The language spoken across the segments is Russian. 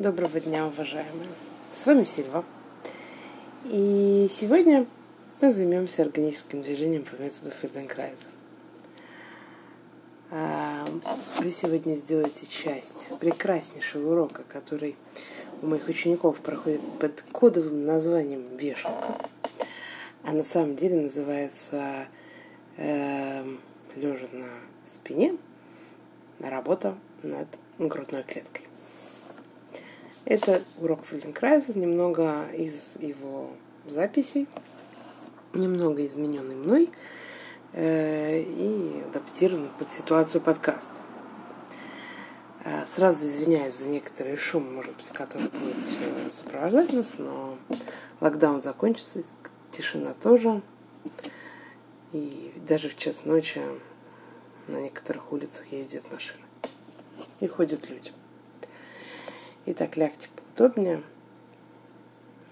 Доброго дня, уважаемые. С вами Сильва. И сегодня мы займемся органическим движением по методу Ферденкрайза. Вы сегодня сделаете часть прекраснейшего урока, который у моих учеников проходит под кодовым названием «Вешалка», а на самом деле называется э, «Лежа на спине. Работа над грудной клеткой». Это урок Фельденкрайза, немного из его записей, немного измененный мной э, и адаптирован под ситуацию подкаста. Э, сразу извиняюсь за некоторый шум, может быть, который будет э, сопровождать нас, но локдаун закончится, тишина тоже. И даже в час ночи на некоторых улицах ездят машины. И ходят люди. Итак, лягте поудобнее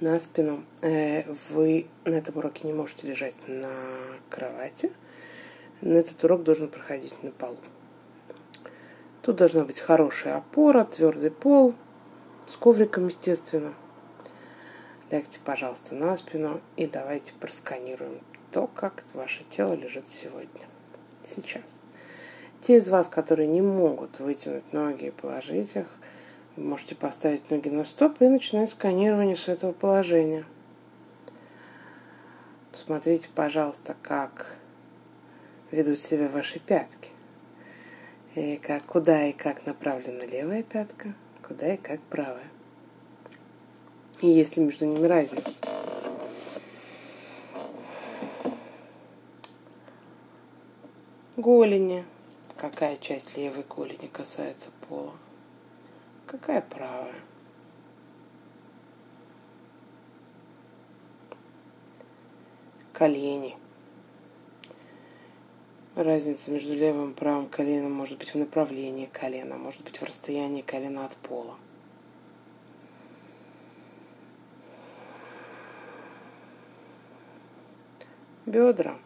на спину. Э, вы на этом уроке не можете лежать на кровати. На этот урок должен проходить на полу. Тут должна быть хорошая опора, твердый пол, с ковриком, естественно. Лягте, пожалуйста, на спину и давайте просканируем то, как ваше тело лежит сегодня, сейчас. Те из вас, которые не могут вытянуть ноги и положить их, можете поставить ноги на стоп и начинать сканирование с этого положения. Посмотрите, пожалуйста, как ведут себя ваши пятки. И как, куда и как направлена левая пятка, куда и как правая. И есть ли между ними разница. Голени. Какая часть левой голени касается пола? Какая правая? Колени. Разница между левым и правым коленом может быть в направлении колена, может быть в расстоянии колена от пола. Бедра.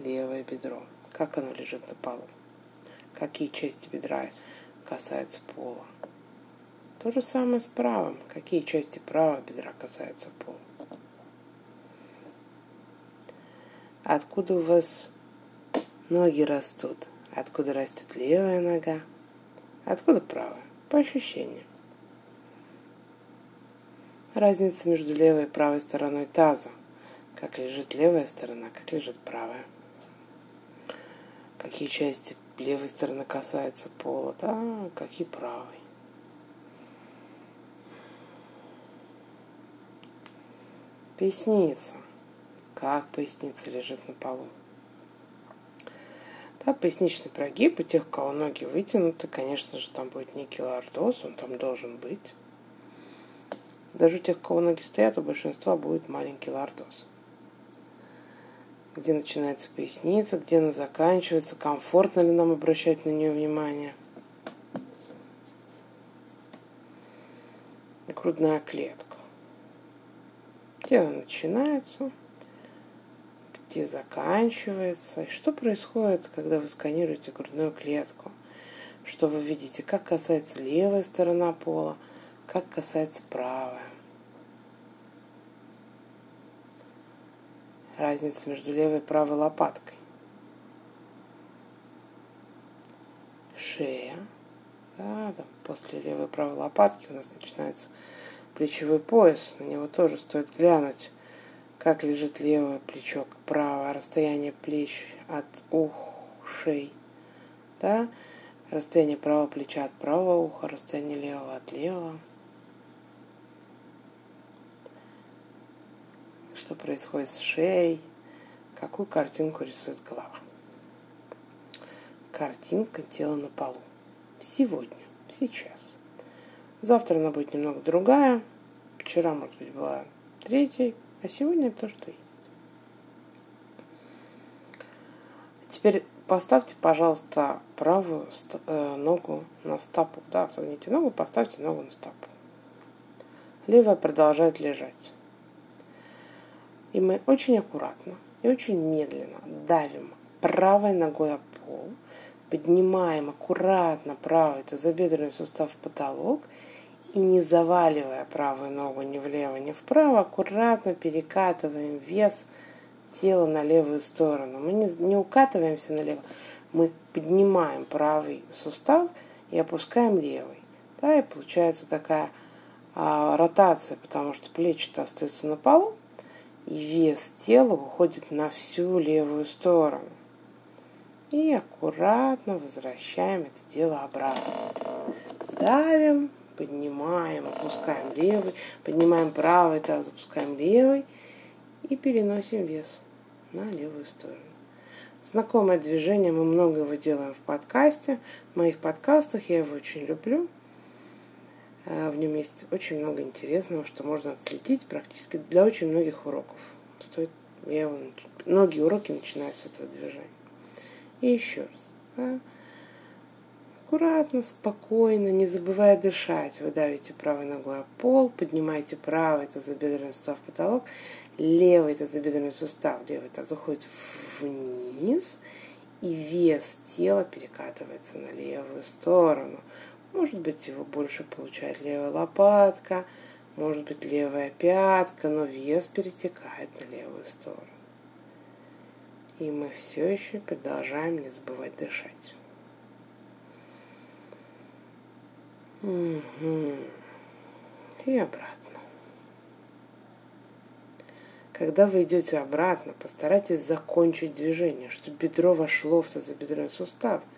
Левое бедро. Как оно лежит на полу? Какие части бедра касаются пола? То же самое с правым. Какие части правого бедра касаются пола? Откуда у вас ноги растут? Откуда растет левая нога? Откуда правая? По ощущениям. Разница между левой и правой стороной таза. Как лежит левая сторона, как лежит правая. Какие части левой стороны касаются пола, да, какие правой. Поясница. Как поясница лежит на полу? Да, поясничный прогиб, у тех, у кого ноги вытянуты, конечно же, там будет некий лордоз, он там должен быть. Даже у тех, у кого ноги стоят, у большинства будет маленький лордоз. Где начинается поясница, где она заканчивается, комфортно ли нам обращать на нее внимание. Грудная клетка где она начинается, где заканчивается, и что происходит, когда вы сканируете грудную клетку, что вы видите, как касается левая сторона пола, как касается правая. Разница между левой и правой лопаткой. Шея. Да, да, после левой и правой лопатки у нас начинается плечевой пояс, на него тоже стоит глянуть, как лежит левое плечо, правое, расстояние плеч от ушей, да, расстояние правого плеча от правого уха, расстояние левого от левого. Что происходит с шеей, какую картинку рисует голова. Картинка тела на полу. Сегодня, сейчас. Завтра она будет немного другая. Вчера, может быть, была третьей, а сегодня то, что есть. Теперь поставьте, пожалуйста, правую э, ногу на стопу. Да, согните ногу, поставьте ногу на стопу. Левая продолжает лежать. И мы очень аккуратно и очень медленно давим правой ногой о пол, поднимаем аккуратно правый тазобедренный сустав в потолок И не заваливая правую ногу ни влево, ни вправо, аккуратно перекатываем вес тела на левую сторону. Мы не, не укатываемся налево, мы поднимаем правый сустав и опускаем левый. Да, и получается такая а, ротация, потому что плечи-то остаются на полу, и вес тела уходит на всю левую сторону. И аккуратно возвращаем это дело обратно. Давим, поднимаем, опускаем левый, поднимаем правый таз, опускаем левый и переносим вес на левую сторону. Знакомое движение, мы много его делаем в подкасте, в моих подкастах, я его очень люблю. Э, в нем есть очень много интересного, что можно отследить практически для очень многих уроков. Стоит, я его, многие уроки начинаю с этого движения. И еще раз. Да? Аккуратно, спокойно, не забывая дышать. Вы давите правой ногой о пол, поднимаете правый тазобедренный сустав в потолок, левый тазобедренный сустав, левый таз уходит вниз, и вес тела перекатывается на левую сторону. Может быть, его больше получает левая лопатка, может быть, левая пятка, но вес перетекает на левую сторону. И мы все еще продолжаем не забывать дышать. И обратно. Когда вы идете обратно, постарайтесь закончить движение, чтобы бедро вошло в тазобедренный сустав –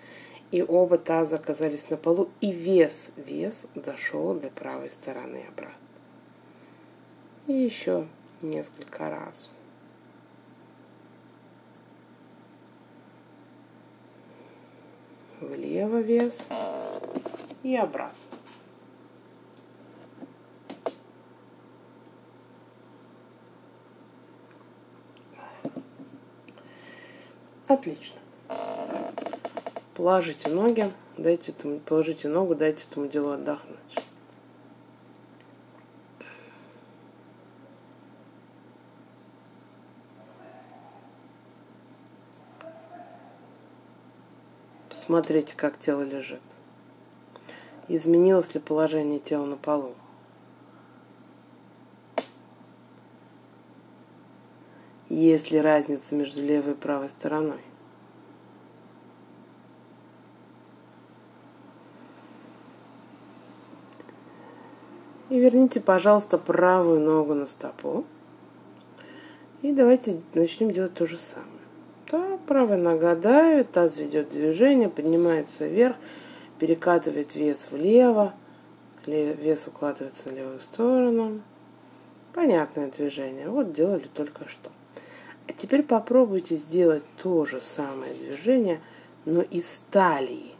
и оба таза оказались на полу, и вес, вес дошел до правой стороны обратно. И еще несколько раз. Влево вес и обратно. Отлично. Положите ноги, дайте этому, положите ногу, дайте этому делу отдохнуть. Посмотрите, как тело лежит. Изменилось ли положение тела на полу? Есть ли разница между левой и правой стороной? И верните, пожалуйста, правую ногу на стопу. И давайте начнем делать то же самое. Да, правая нога давит, таз ведет движение, поднимается вверх, перекатывает вес влево, вес укладывается на левую сторону. Понятное движение. Вот делали только что. А теперь попробуйте сделать то же самое движение, но из талии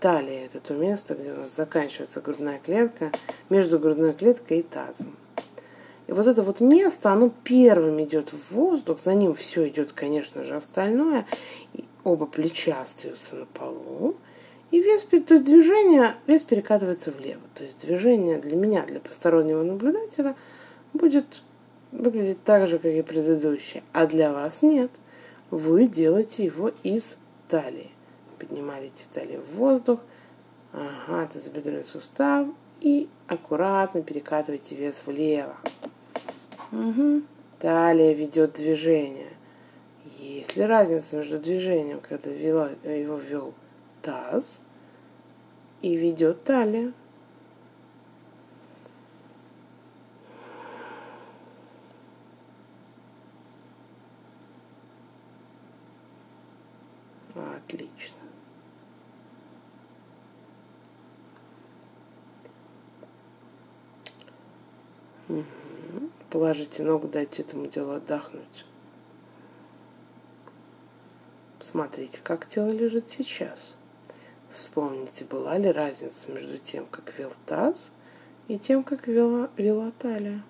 талия – это то место, где у нас заканчивается грудная клетка, между грудной клеткой и тазом. И вот это вот место, оно первым идет в воздух, за ним все идет, конечно же, остальное. И оба плеча остаются на полу. И вес, то есть движение, вес перекатывается влево. То есть движение для меня, для постороннего наблюдателя, будет выглядеть так же, как и предыдущее. А для вас нет. Вы делаете его из талии поднимаете талию в воздух, ага, тазобедренный сустав, и аккуратно перекатывайте вес влево. Угу. Талия ведет движение. Есть ли разница между движением, когда вела, его вел таз, и ведет талия? Отлично. Угу. Положите ногу, дайте этому делу отдохнуть. Смотрите, как тело лежит сейчас. Вспомните, была ли разница между тем, как вел таз, и тем, как вела, вела талия.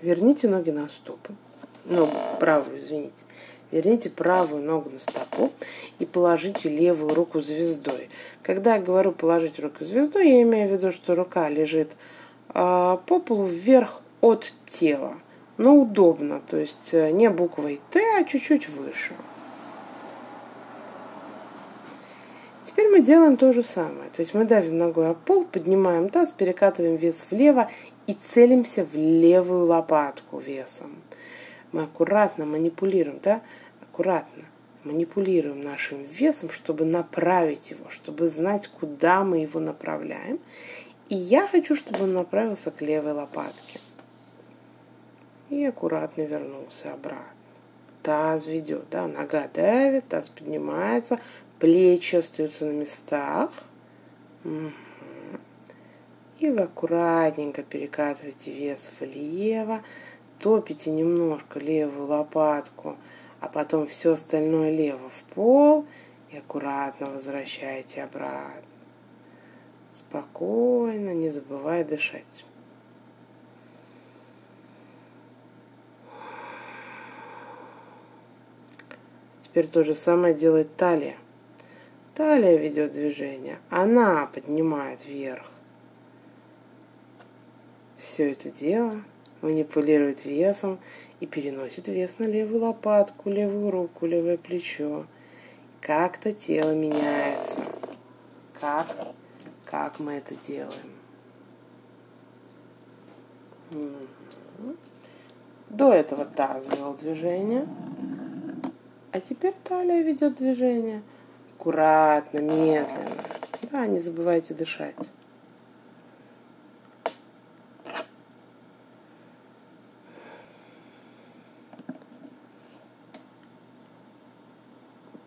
Верните ноги на стопы ногу, правую, извините. Верните правую ногу на стопу и положите левую руку звездой. Когда я говорю положить руку звездой, я имею в виду, что рука лежит э, по полу вверх от тела. но удобно. То есть э, не буквой Т, а чуть-чуть выше. Теперь мы делаем то же самое. То есть мы давим ногой о пол, поднимаем таз, перекатываем вес влево и целимся в левую лопатку весом. Мы аккуратно манипулируем, да, аккуратно манипулируем нашим весом, чтобы направить его, чтобы знать, куда мы его направляем. И я хочу, чтобы он направился к левой лопатке. И аккуратно вернулся обратно. Таз ведет, да, нога давит, таз поднимается, плечи остаются на местах. И вы аккуратненько перекатываете вес влево, топите немножко левую лопатку, а потом все остальное лево в пол и аккуратно возвращаете обратно. Спокойно, не забывая дышать. Теперь то же самое делает талия. Талия ведет движение. Она поднимает вверх. Все это дело манипулирует весом и переносит вес на левую лопатку, левую руку, левое плечо. Как-то тело меняется. Как? Как мы это делаем? До этого таз вел движение, а теперь талия ведет движение – аккуратно, медленно. Да, не забывайте дышать.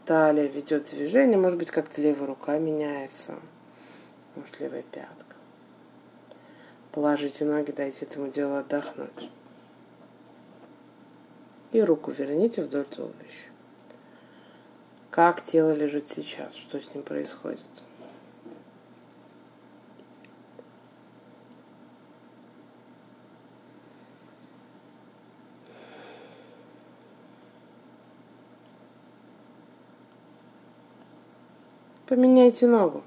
Талия ведет движение, может быть, как-то левая рука меняется, может, левая пятка. Положите ноги, дайте этому делу отдохнуть. И руку верните вдоль туловища как тело лежит сейчас, что с ним происходит. Поменяйте ногу.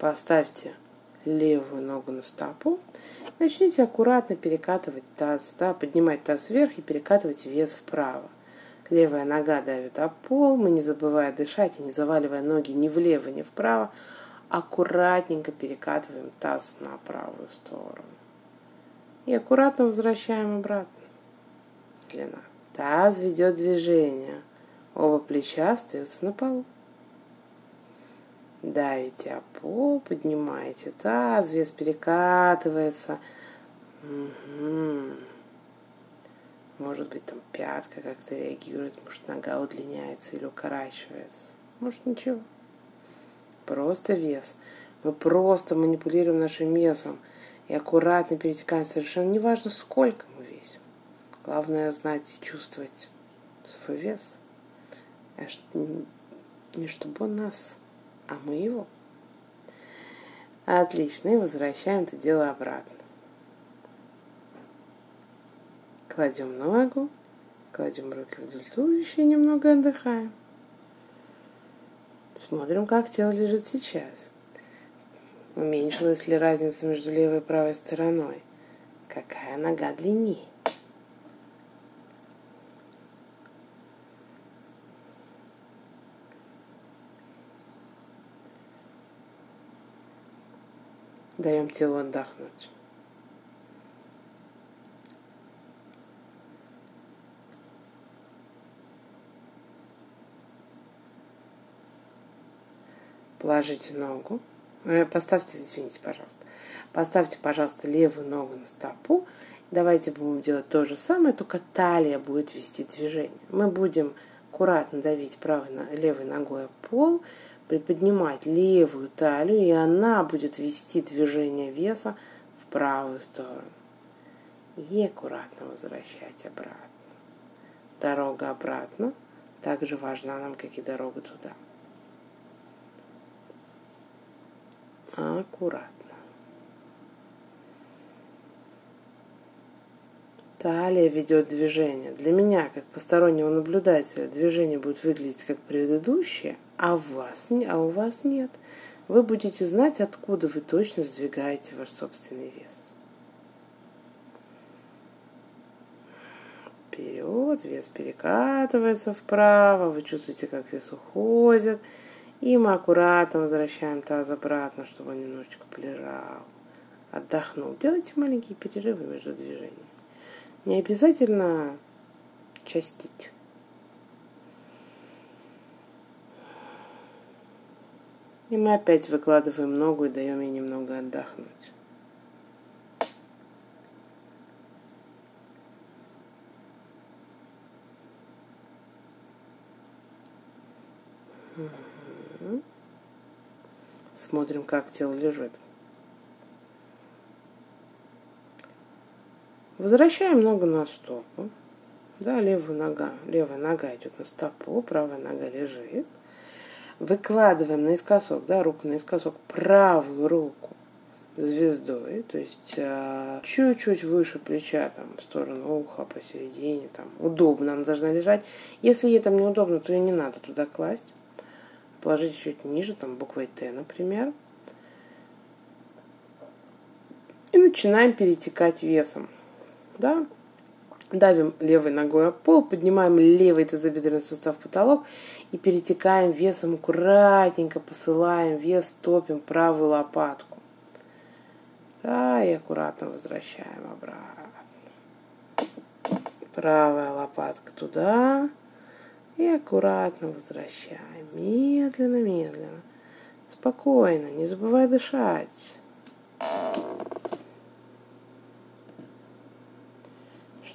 Поставьте левую ногу на стопу. Начните аккуратно перекатывать таз, да, поднимать таз вверх и перекатывать вес вправо. Левая нога давит о пол, мы не забывая дышать и не заваливая ноги ни влево, ни вправо, аккуратненько перекатываем таз на правую сторону. И аккуратно возвращаем обратно. Длина. Таз ведет движение. Оба плеча остаются на полу. Давите о пол, поднимаете таз, вес перекатывается. Угу. Может быть, там пятка как-то реагирует, может, нога удлиняется или укорачивается. Может, ничего. Просто вес. Мы просто манипулируем нашим весом и аккуратно перетекаем. Совершенно неважно, сколько мы весим. Главное знать и чувствовать свой вес. А не чтобы он нас, а мы его. Отлично. И возвращаем это дело обратно. Кладем ногу, кладем руки вдоль туловища и немного отдыхаем. Смотрим, как тело лежит сейчас. Уменьшилась ли разница между левой и правой стороной? Какая нога длиннее? Даем телу отдохнуть. положите ногу, э, поставьте, извините, пожалуйста, поставьте, пожалуйста, левую ногу на стопу. Давайте будем делать то же самое, только талия будет вести движение. Мы будем аккуратно давить правой, левой ногой пол, приподнимать левую талию, и она будет вести движение веса в правую сторону. И аккуратно возвращать обратно. Дорога обратно также важна нам, как и дорога туда. аккуратно. Талия ведет движение. Для меня, как постороннего наблюдателя, движение будет выглядеть как предыдущее, а вас, а у вас нет. Вы будете знать, откуда вы точно сдвигаете ваш собственный вес. вперед, вес перекатывается вправо, вы чувствуете, как вес уходит. И мы аккуратно возвращаем таз обратно, чтобы он немножечко полежал, отдохнул. Делайте маленькие перерывы между движениями. Не обязательно частить. И мы опять выкладываем ногу и даем ей немного отдохнуть. Смотрим, как тело лежит. Возвращаем ногу на стопу. Да, левую нога. Левая нога идет на стопу, правая нога лежит. Выкладываем наискосок, да, руку наискосок, правую руку звездой, то есть э, чуть-чуть выше плеча, там, в сторону уха, посередине, там, удобно она должна лежать. Если ей там неудобно, то и не надо туда класть. Положите чуть ниже, там, буквой Т, например. И начинаем перетекать весом, да, Давим левой ногой об пол, поднимаем левый тазобедренный сустав в потолок и перетекаем весом аккуратненько, посылаем вес, топим правую лопатку. Да, и аккуратно возвращаем обратно. Правая лопатка туда. И аккуратно возвращаем. Медленно, медленно. Спокойно, не забывай дышать.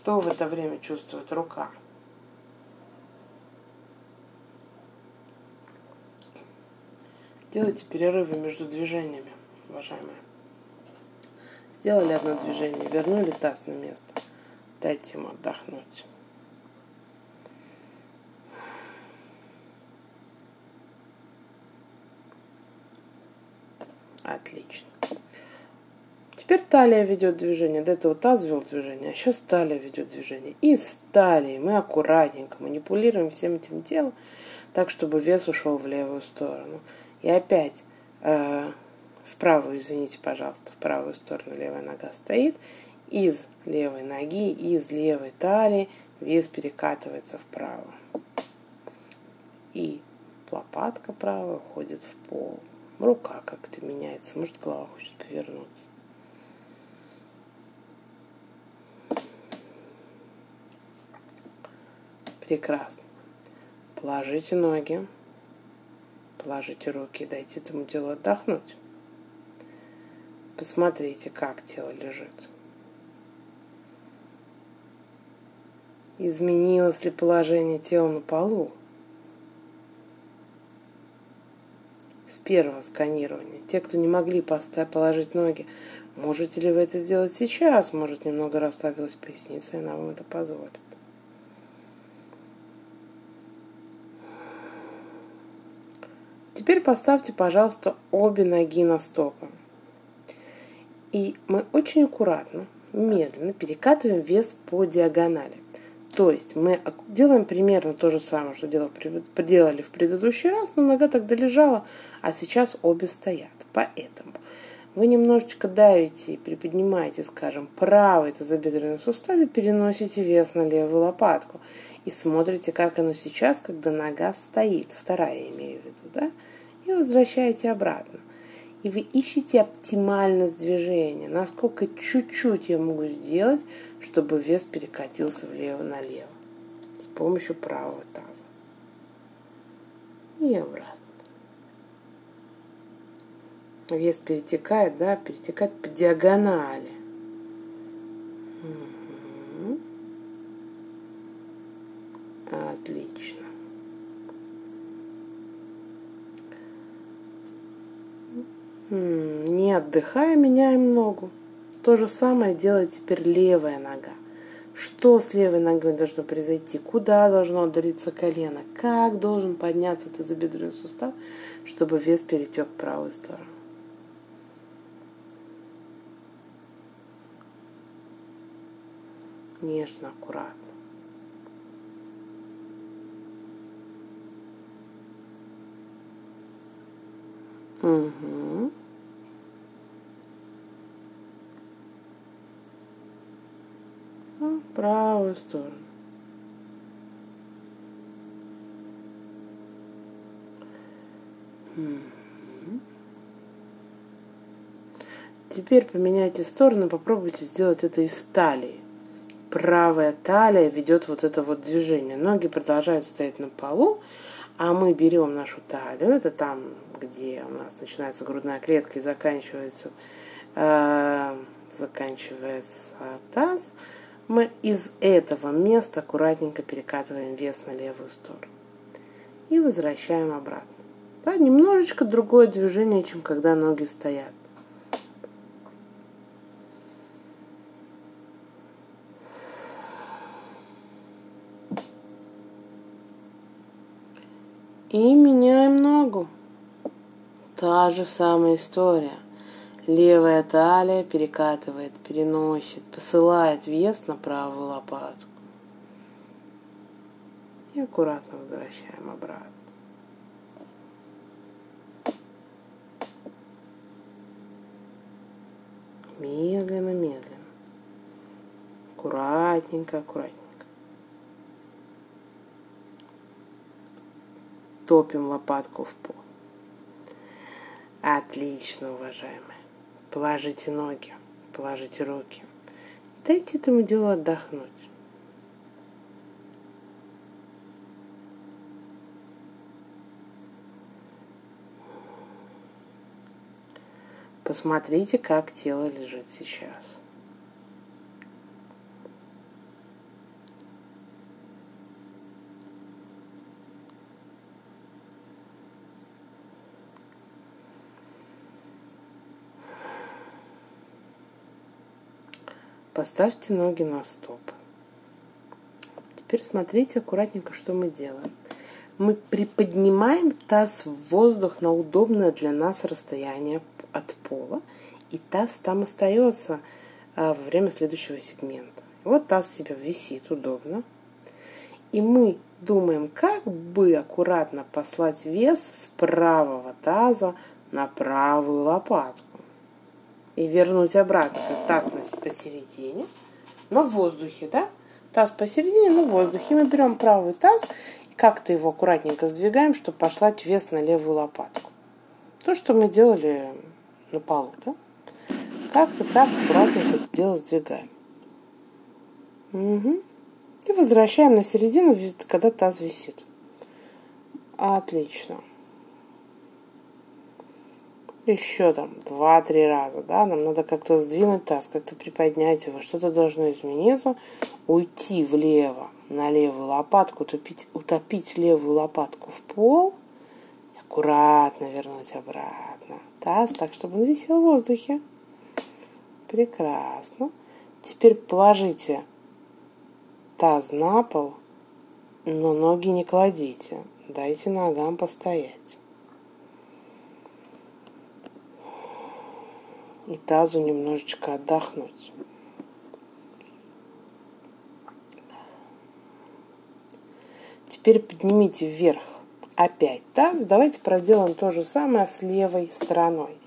Что в это время чувствует рука? Делайте перерывы между движениями, уважаемые. Сделали одно движение, вернули таз на место. Дайте ему отдохнуть. Отлично. Теперь талия ведет движение. До этого таз вел движение, а сейчас талия ведет движение. И с талией мы аккуратненько манипулируем всем этим телом, так, чтобы вес ушел в левую сторону. И опять э, в правую, извините, пожалуйста, в правую сторону левая нога стоит. Из левой ноги, из левой талии вес перекатывается вправо. И лопатка правая уходит в пол. Рука как-то меняется, может голова хочет повернуться. Прекрасно. Положите ноги, положите руки, дайте этому делу отдохнуть. Посмотрите, как тело лежит. Изменилось ли положение тела на полу? С первого сканирования. Те, кто не могли поставить, положить ноги, можете ли вы это сделать сейчас? Может, немного расслабилась поясница, и она вам это позволит. Теперь поставьте, пожалуйста, обе ноги на стопы. И мы очень аккуратно, медленно перекатываем вес по диагонали. То есть мы делаем примерно то же самое, что делали в предыдущий раз, но нога тогда лежала, а сейчас обе стоят. Поэтому вы немножечко давите и приподнимаете, скажем, правый тазобедренный сустав и переносите вес на левую лопатку. И смотрите, как оно сейчас, когда нога стоит. Вторая имею в виду, да? и возвращаете обратно. И вы ищете оптимальность движения, насколько чуть-чуть я могу сделать, чтобы вес перекатился влево-налево с помощью правого таза. И обратно. Вес перетекает, да, перетекает по диагонали. Угу. Отлично. Не отдыхая, меняем ногу. То же самое делает теперь левая нога. Что с левой ногой должно произойти? Куда должно отдалиться колено? Как должен подняться тазобедренный сустав, чтобы вес перетек в правую сторону? Нежно, аккуратно. Угу. Ну, В правую сторону. Теперь поменяйте сторону, попробуйте сделать это из талии. Правая талия ведет вот это вот движение. Ноги продолжают стоять на полу, а мы берем нашу талию, это там где у нас начинается грудная клетка и заканчивается, э, заканчивается таз, мы из этого места аккуратненько перекатываем вес на левую сторону и возвращаем обратно. Да, немножечко другое движение, чем когда ноги стоят. И меняем ногу. Та же самая история. Левая талия перекатывает, переносит, посылает вес на правую лопатку. И аккуратно возвращаем обратно. Медленно, медленно. Аккуратненько, аккуратненько. топим лопатку в пол. Отлично, уважаемые. Положите ноги, положите руки. Дайте этому делу отдохнуть. Посмотрите, как тело лежит сейчас. Поставьте ноги на стоп. Теперь смотрите аккуратненько, что мы делаем. Мы приподнимаем таз в воздух на удобное для нас расстояние от пола, и таз там остается а, во время следующего сегмента. Вот таз себя висит удобно. И мы думаем, как бы аккуратно послать вес с правого таза на правую лопатку и вернуть обратно таз посередине, но в воздухе, да? Таз посередине, но в воздухе. Мы берем правый таз и как-то его аккуратненько сдвигаем, чтобы послать вес на левую лопатку. То, что мы делали на полу, да? Как-то так аккуратненько это дело сдвигаем. Угу. И возвращаем на середину, когда таз висит. Отлично еще там два-три раза, да, нам надо как-то сдвинуть таз, как-то приподнять его, что-то должно измениться, уйти влево на левую лопатку, утопить, утопить левую лопатку в пол, аккуратно вернуть обратно таз, так, чтобы он висел в воздухе. Прекрасно. Теперь положите таз на пол, но ноги не кладите. Дайте ногам постоять. И тазу немножечко отдохнуть. Теперь поднимите вверх опять таз. Давайте проделаем то же самое с левой стороной.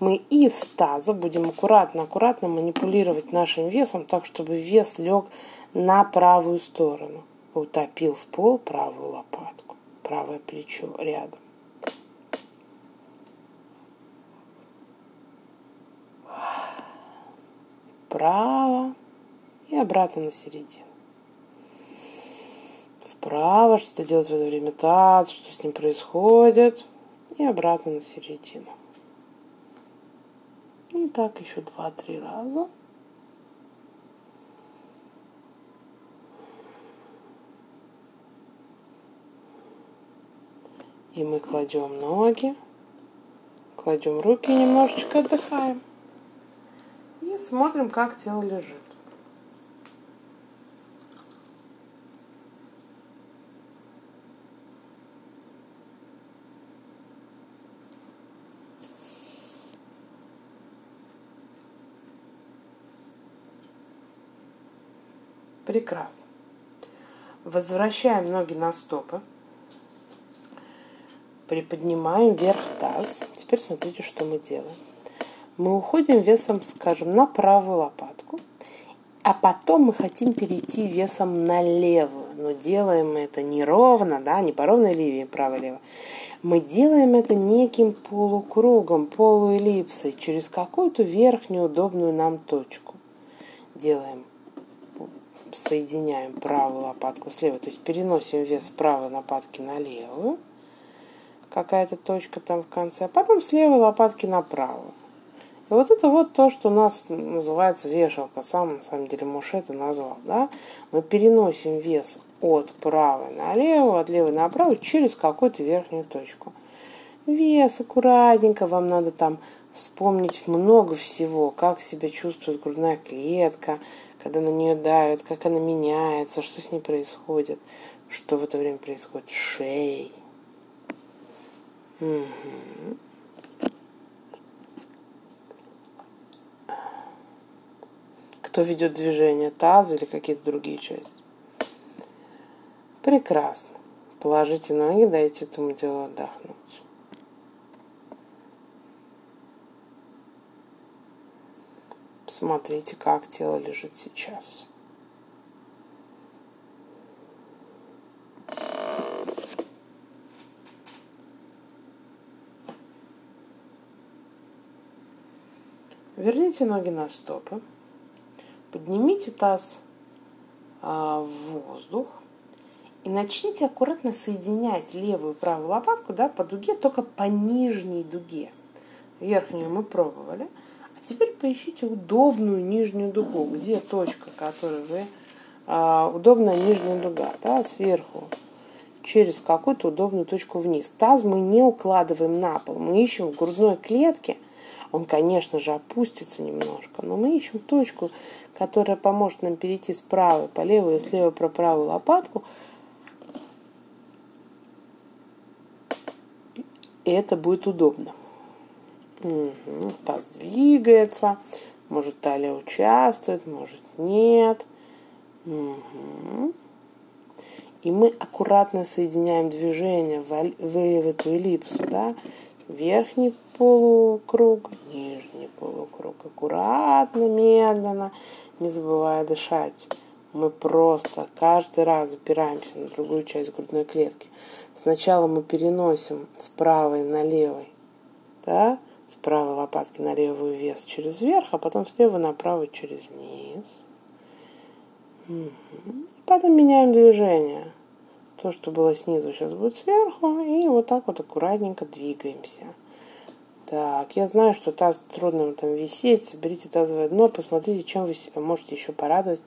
Мы из таза будем аккуратно-аккуратно манипулировать нашим весом, так чтобы вес лег на правую сторону. Утопил в пол правую лопатку, правое плечо рядом. Вправо и обратно на середину. Вправо, что делать в это время таз, что с ним происходит, и обратно на середину. И так еще два-три раза. И мы кладем ноги, кладем руки немножечко отдыхаем. Смотрим, как тело лежит. Прекрасно. Возвращаем ноги на стопы. Приподнимаем вверх таз. Теперь смотрите, что мы делаем мы уходим весом, скажем, на правую лопатку, а потом мы хотим перейти весом на левую. но делаем мы это не ровно, да, не по ровной линии право-лево. Мы делаем это неким полукругом, полуэллипсой, через какую-то верхнюю удобную нам точку. Делаем, соединяем правую лопатку с левой, то есть переносим вес правой лопатки на левую, какая-то точка там в конце, а потом с левой лопатки на правую. Вот это вот то, что у нас называется вешалка. Сам, на самом деле, Муж это назвал. Да? Мы переносим вес от правой на левую, от левой на правую через какую-то верхнюю точку. Вес аккуратненько, вам надо там вспомнить много всего, как себя чувствует грудная клетка, когда на нее давят, как она меняется, что с ней происходит, что в это время происходит с шеей. Угу. Кто ведет движение, таз или какие-то другие части. Прекрасно. Положите ноги, дайте этому делу отдохнуть. Посмотрите, как тело лежит сейчас. Верните ноги на стопы. Поднимите таз а, в воздух и начните аккуратно соединять левую и правую лопатку да, по дуге, только по нижней дуге. Верхнюю мы пробовали. А теперь поищите удобную нижнюю дугу, где точка, которую вы... А, удобная нижняя дуга, да, сверху через какую-то удобную точку вниз. Таз мы не укладываем на пол, мы ищем в грудной клетке он, конечно же, опустится немножко, но мы ищем точку, которая поможет нам перейти с правой по левой и слева про правую лопатку. И это будет удобно. Угу. Таз двигается, может талия участвует, может нет. Угу. И мы аккуратно соединяем движение в, в эту эллипсу, да, верхний полукруг, нижний полукруг. Аккуратно, медленно, не забывая дышать. Мы просто каждый раз опираемся на другую часть грудной клетки. Сначала мы переносим с правой на левой, да, с правой лопатки на левую вес через верх, а потом с левой на правую через низ. Потом меняем движение. То, что было снизу, сейчас будет сверху. И вот так вот аккуратненько двигаемся. Так, я знаю, что таз трудно там висеть. Соберите тазовое дно, посмотрите, чем вы себя можете еще порадовать.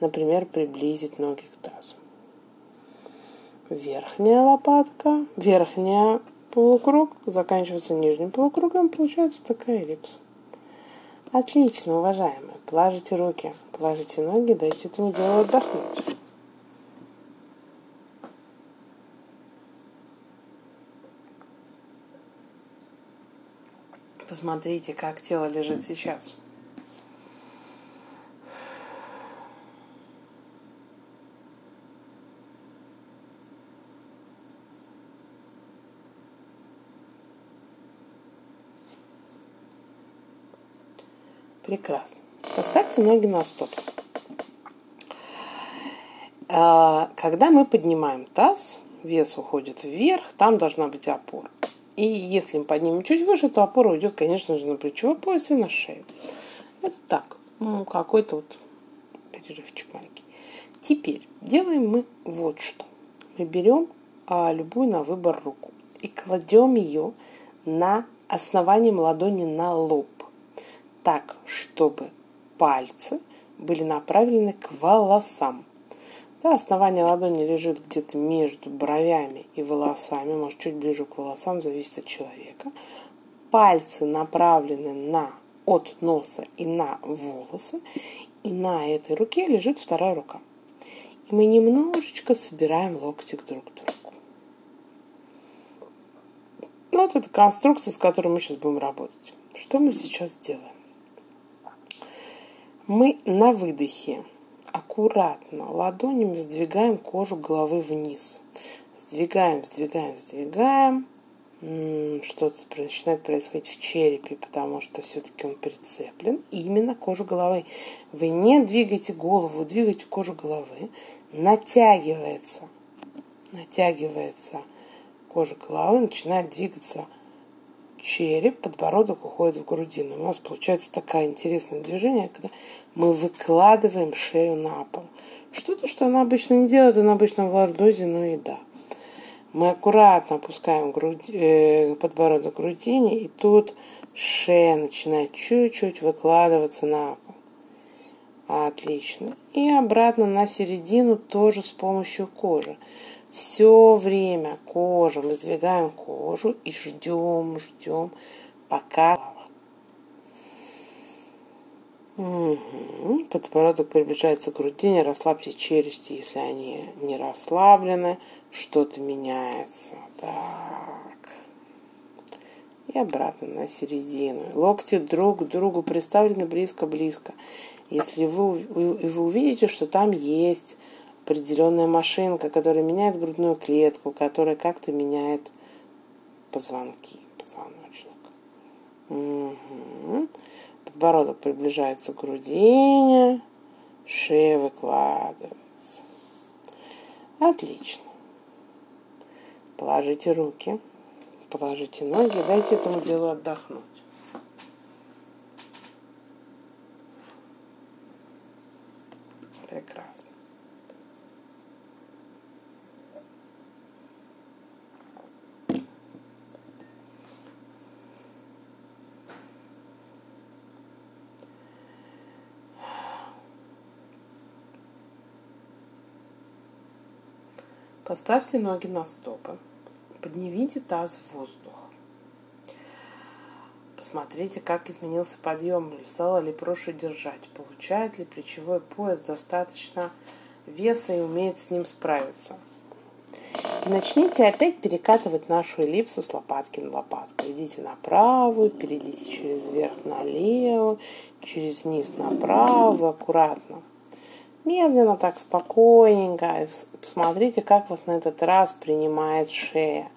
Например, приблизить ноги к тазу. Верхняя лопатка, верхняя полукруг, заканчивается нижним полукругом, получается такая эллипс. Отлично, уважаемые. Положите руки, положите ноги, дайте этому делу отдохнуть. Посмотрите, как тело лежит сейчас. Прекрасно. Поставьте ноги на стоп. А, когда мы поднимаем таз, вес уходит вверх, там должна быть опора. И если мы поднимем чуть выше, то опора уйдет, конечно же, на плечевой пояс и на шею. Это так, ну, какой-то вот перерывчик маленький. Теперь делаем мы вот что. Мы берем а, любую на выбор руку и кладем ее на основанием ладони на лоб, так, чтобы пальцы были направлены к волосам. Да, основание ладони лежит где-то между бровями и волосами, может чуть ближе к волосам, зависит от человека. Пальцы направлены на от носа и на волосы, и на этой руке лежит вторая рука. И мы немножечко собираем локтик друг к другу. Ну, вот это конструкция, с которой мы сейчас будем работать. Что мы сейчас делаем? Мы на выдохе аккуратно ладонями сдвигаем кожу головы вниз. Сдвигаем, сдвигаем, сдвигаем. что-то начинает происходить в черепе, потому что все-таки он прицеплен именно к коже головы. Вы не двигаете голову, двигаете кожу головы, натягивается, натягивается кожа головы, начинает двигаться череп, подбородок уходит в грудину. У нас получается такое интересное движение, когда мы выкладываем шею на пол. Что-то, что она обычно не делает, она обычно в лордозе, ну и да. Мы аккуратно опускаем грудь, э, подбородок к грудине, и тут шея начинает чуть-чуть выкладываться на пол. Отлично. И обратно на середину тоже с помощью кожи. Все время кожа, мы сдвигаем кожу и ждем, ждем, пока Угу. Подбородок приближается к грудине, расслабьте челюсти, если они не расслаблены, что-то меняется. Так. И обратно на середину. Локти друг к другу представлены близко-близко. Если вы, вы, вы увидите, что там есть определенная машинка, которая меняет грудную клетку, которая как-то меняет позвонки, позвоночник. Угу. Подбородок приближается к грудине, шея выкладывается. Отлично. Положите руки, положите ноги, дайте этому делу отдохнуть. Прекрасно. Поставьте ноги на стопы. Поднимите таз в воздух. Посмотрите, как изменился подъем, стало ли проще держать, получает ли плечевой пояс достаточно веса и умеет с ним справиться. И начните опять перекатывать нашу эллипсу с лопатки на лопатку. Идите на правую, перейдите через верх на левую, через низ на правую, аккуратно. Медленно, так спокойненько. Посмотрите, как вас на этот раз принимает шея.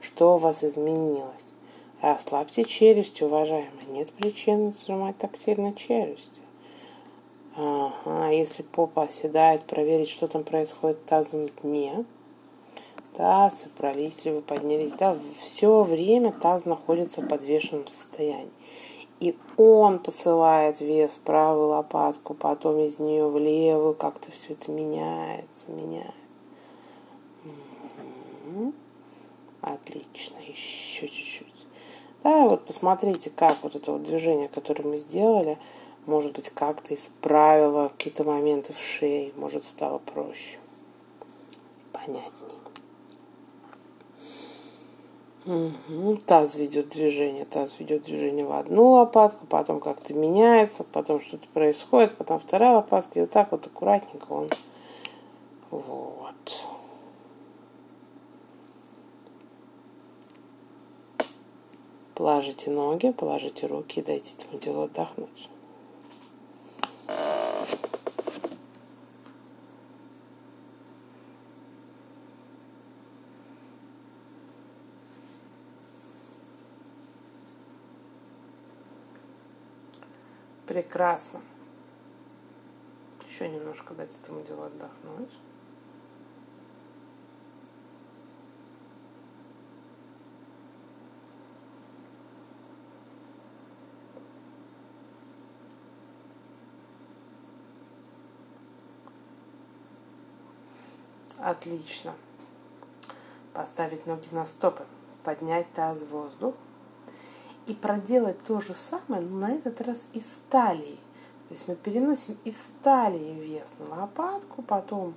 Что у вас изменилось. Расслабьте челюсть, уважаемые. Нет причин сжимать так сильно челюсти. Ага, если попа оседает, проверить, что там происходит в тазовом дне. Да, собрались ли вы, поднялись. Да, все время таз находится в подвешенном состоянии. И он посылает вес в правую лопатку, потом из нее в левую, как-то все это меняется, меняется. Угу. Отлично, еще чуть-чуть. Да, вот посмотрите, как вот это вот движение, которое мы сделали, может быть, как-то исправило какие-то моменты в шее, может, стало проще, понятнее. Таз ведет движение, таз ведет движение в одну лопатку, потом как-то меняется, потом что-то происходит, потом вторая лопатка, и вот так вот аккуратненько он. Вот. Положите ноги, положите руки и дайте этому делу отдохнуть. Прекрасно. Еще немножко дать этому делу отдохнуть. Отлично. Поставить ноги на стопы. Поднять таз в воздух и проделать то же самое, но на этот раз из талии. То есть мы переносим из талии вес на лопатку, потом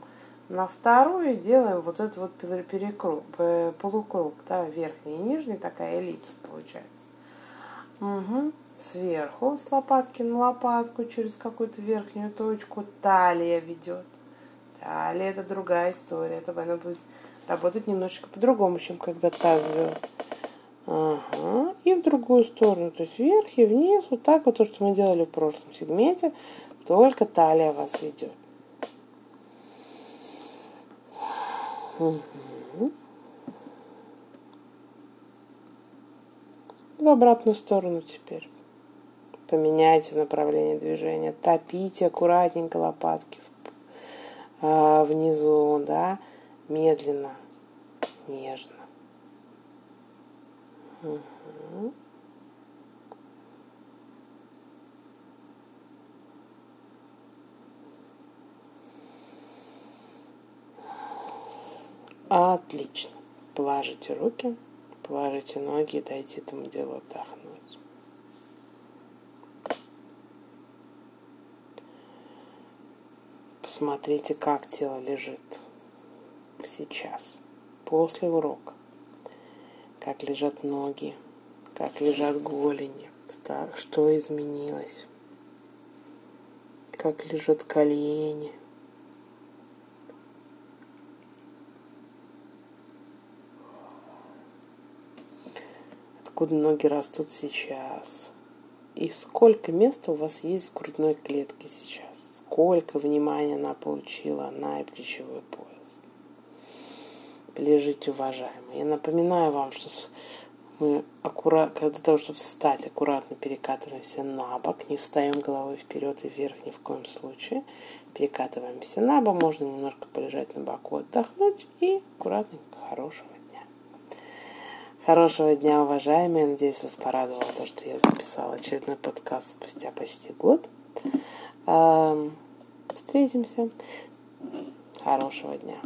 на вторую делаем вот этот вот перекруг, полукруг, да, верхний и нижний, такая эллипса получается. Угу. Сверху с лопатки на лопатку через какую-то верхнюю точку талия ведет. Талия это другая история, это она будет работать немножечко по-другому, чем когда таз ведет. Ага. И в другую сторону, то есть вверх и вниз, вот так вот то, что мы делали в прошлом сегменте, только талия вас ведет. В обратную сторону теперь. Поменяйте направление движения. Топите аккуратненько лопатки а, внизу, да, медленно, нежно. Отлично. Положите руки, положите ноги и дайте этому делу отдохнуть. Посмотрите, как тело лежит сейчас, после урока. Как лежат ноги, как лежат голени, что изменилось, как лежат колени – откуда ноги растут сейчас. И сколько места у вас есть в грудной клетке сейчас. Сколько внимания она получила на плечевой пояс. Лежите, уважаемые. Я напоминаю вам, что мы аккуратно, для того, чтобы встать, аккуратно перекатываемся на бок, не встаем головой вперед и вверх ни в коем случае. Перекатываемся на бок, можно немножко полежать на боку, отдохнуть и аккуратненько, хорошего Хорошего дня, уважаемые. Надеюсь, вас порадовало то, что я записала очередной подкаст спустя почти год. Встретимся. Хорошего дня.